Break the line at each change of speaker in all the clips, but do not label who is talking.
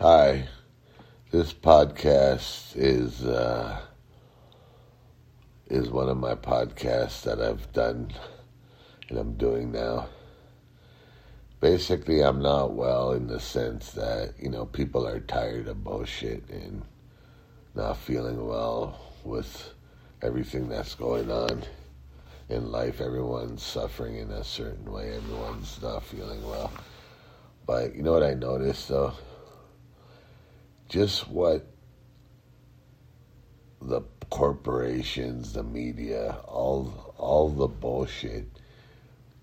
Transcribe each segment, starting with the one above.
Hi, this podcast is uh, is one of my podcasts that I've done and I'm doing now. Basically, I'm not well in the sense that you know people are tired of bullshit and not feeling well with everything that's going on in life. Everyone's suffering in a certain way. Everyone's not feeling well. But you know what I noticed though just what the corporations, the media, all all the bullshit.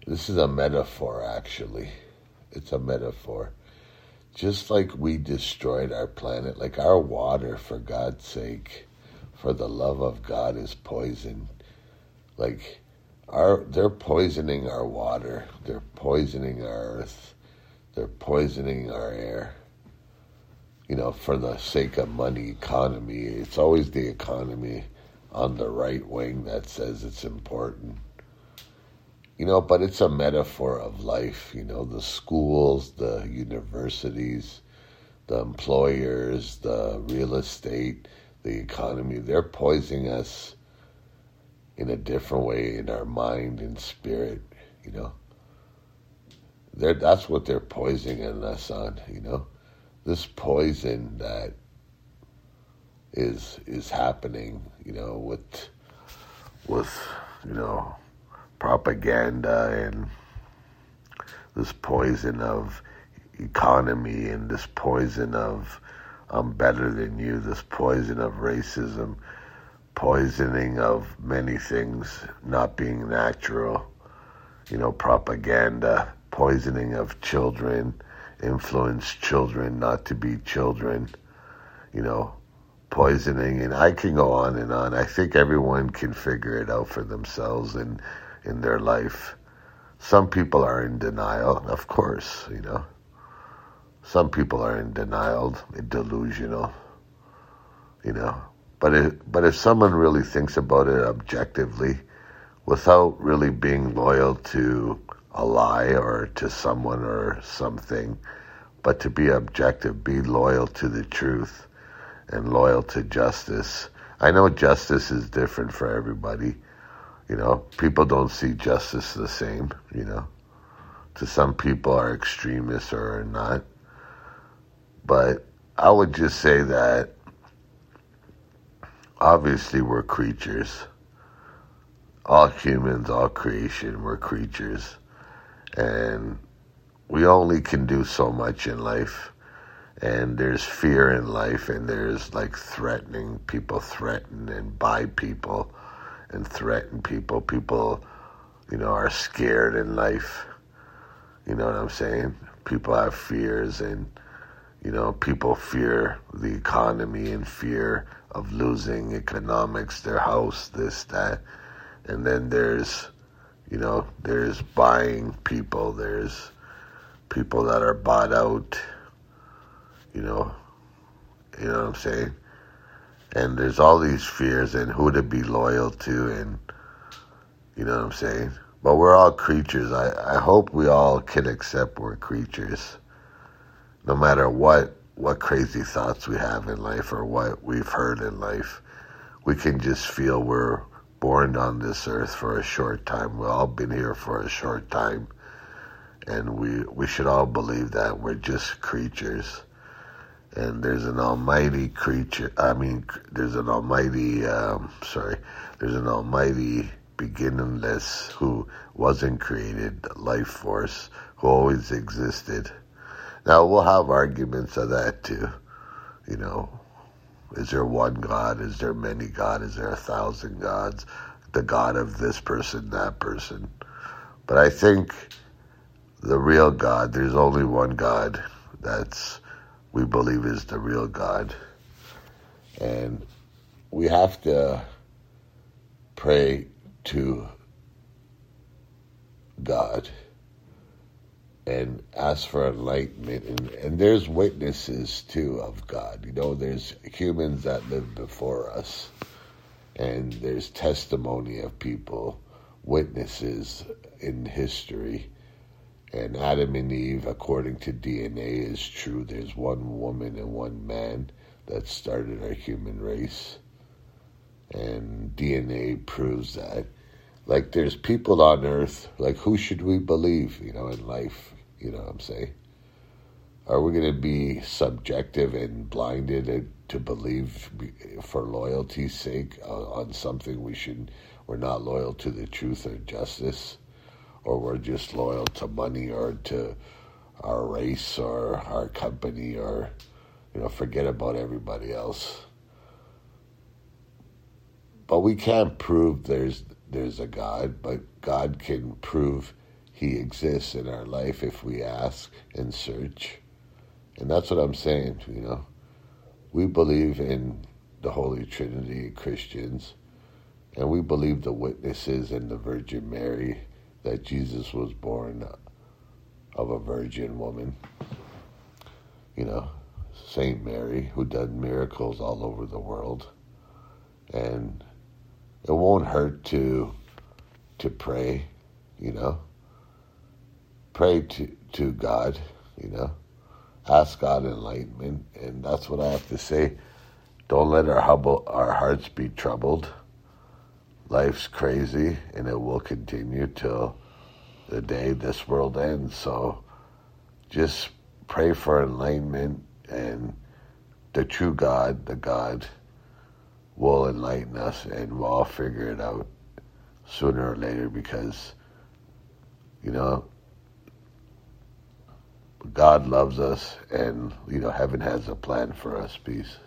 This is a metaphor actually. It's a metaphor. Just like we destroyed our planet, like our water for God's sake, for the love of God is poison. Like our they're poisoning our water, they're poisoning our earth, they're poisoning our air you know, for the sake of money, economy. It's always the economy on the right wing that says it's important. You know, but it's a metaphor of life, you know, the schools, the universities, the employers, the real estate, the economy, they're poisoning us in a different way in our mind and spirit, you know. They're, that's what they're poisoning us on, you know this poison that is is happening, you know, with with you know propaganda and this poison of economy and this poison of I'm better than you, this poison of racism, poisoning of many things not being natural, you know, propaganda, poisoning of children, influence children not to be children, you know, poisoning, and I can go on and on. I think everyone can figure it out for themselves and in their life. Some people are in denial, of course, you know. Some people are in denial, delusional, you know. But it, but if someone really thinks about it objectively, without really being loyal to a lie or to someone or something, but to be objective, be loyal to the truth and loyal to justice. I know justice is different for everybody. You know, people don't see justice the same, you know. To some people are extremists or are not. But I would just say that obviously we're creatures. All humans, all creation, we're creatures and we only can do so much in life. And there's fear in life and there's like threatening people threaten and buy people and threaten people. People you know are scared in life. You know what i'm saying? People have fears and you know people fear the economy and fear of losing economics their house this that. And then there's you know, there's buying people, there's people that are bought out, you know, you know what I'm saying? And there's all these fears and who to be loyal to and you know what I'm saying? But we're all creatures. I, I hope we all can accept we're creatures. No matter what what crazy thoughts we have in life or what we've heard in life, we can just feel we're born on this earth for a short time. We've all been here for a short time. And we, we should all believe that we're just creatures. And there's an almighty creature, I mean, there's an almighty, um, sorry, there's an almighty beginningless who wasn't created life force who always existed. Now we'll have arguments of that too, you know, is there one God? Is there many God? Is there a thousand gods? The God of this person, that person. But I think the real God, there's only one God that's we believe is the real God. And we have to pray to God and ask for enlightenment. And, and there's witnesses too of God. You know, there's humans that lived before us, and there's testimony of people, witnesses in history. And Adam and Eve, according to DNA, is true. There's one woman and one man that started our human race. And DNA proves that. Like, there's people on earth, like, who should we believe, you know, in life? You know what I'm saying? Are we going to be subjective and blinded to believe for loyalty's sake uh, on something we should? We're not loyal to the truth or justice, or we're just loyal to money or to our race or our company, or you know, forget about everybody else. But we can't prove there's there's a God, but God can prove He exists in our life if we ask and search. And that's what I'm saying, you know. We believe in the Holy Trinity, Christians, and we believe the witnesses and the Virgin Mary that Jesus was born of a virgin woman. You know, Saint Mary, who done miracles all over the world. And it won't hurt to to pray, you know. Pray to, to God, you know. Ask God enlightenment, and that's what I have to say. Don't let our hubble, our hearts be troubled. Life's crazy, and it will continue till the day this world ends. So, just pray for enlightenment, and the true God, the God will enlighten us and we'll all figure it out sooner or later because, you know, God loves us and, you know, heaven has a plan for us. Peace.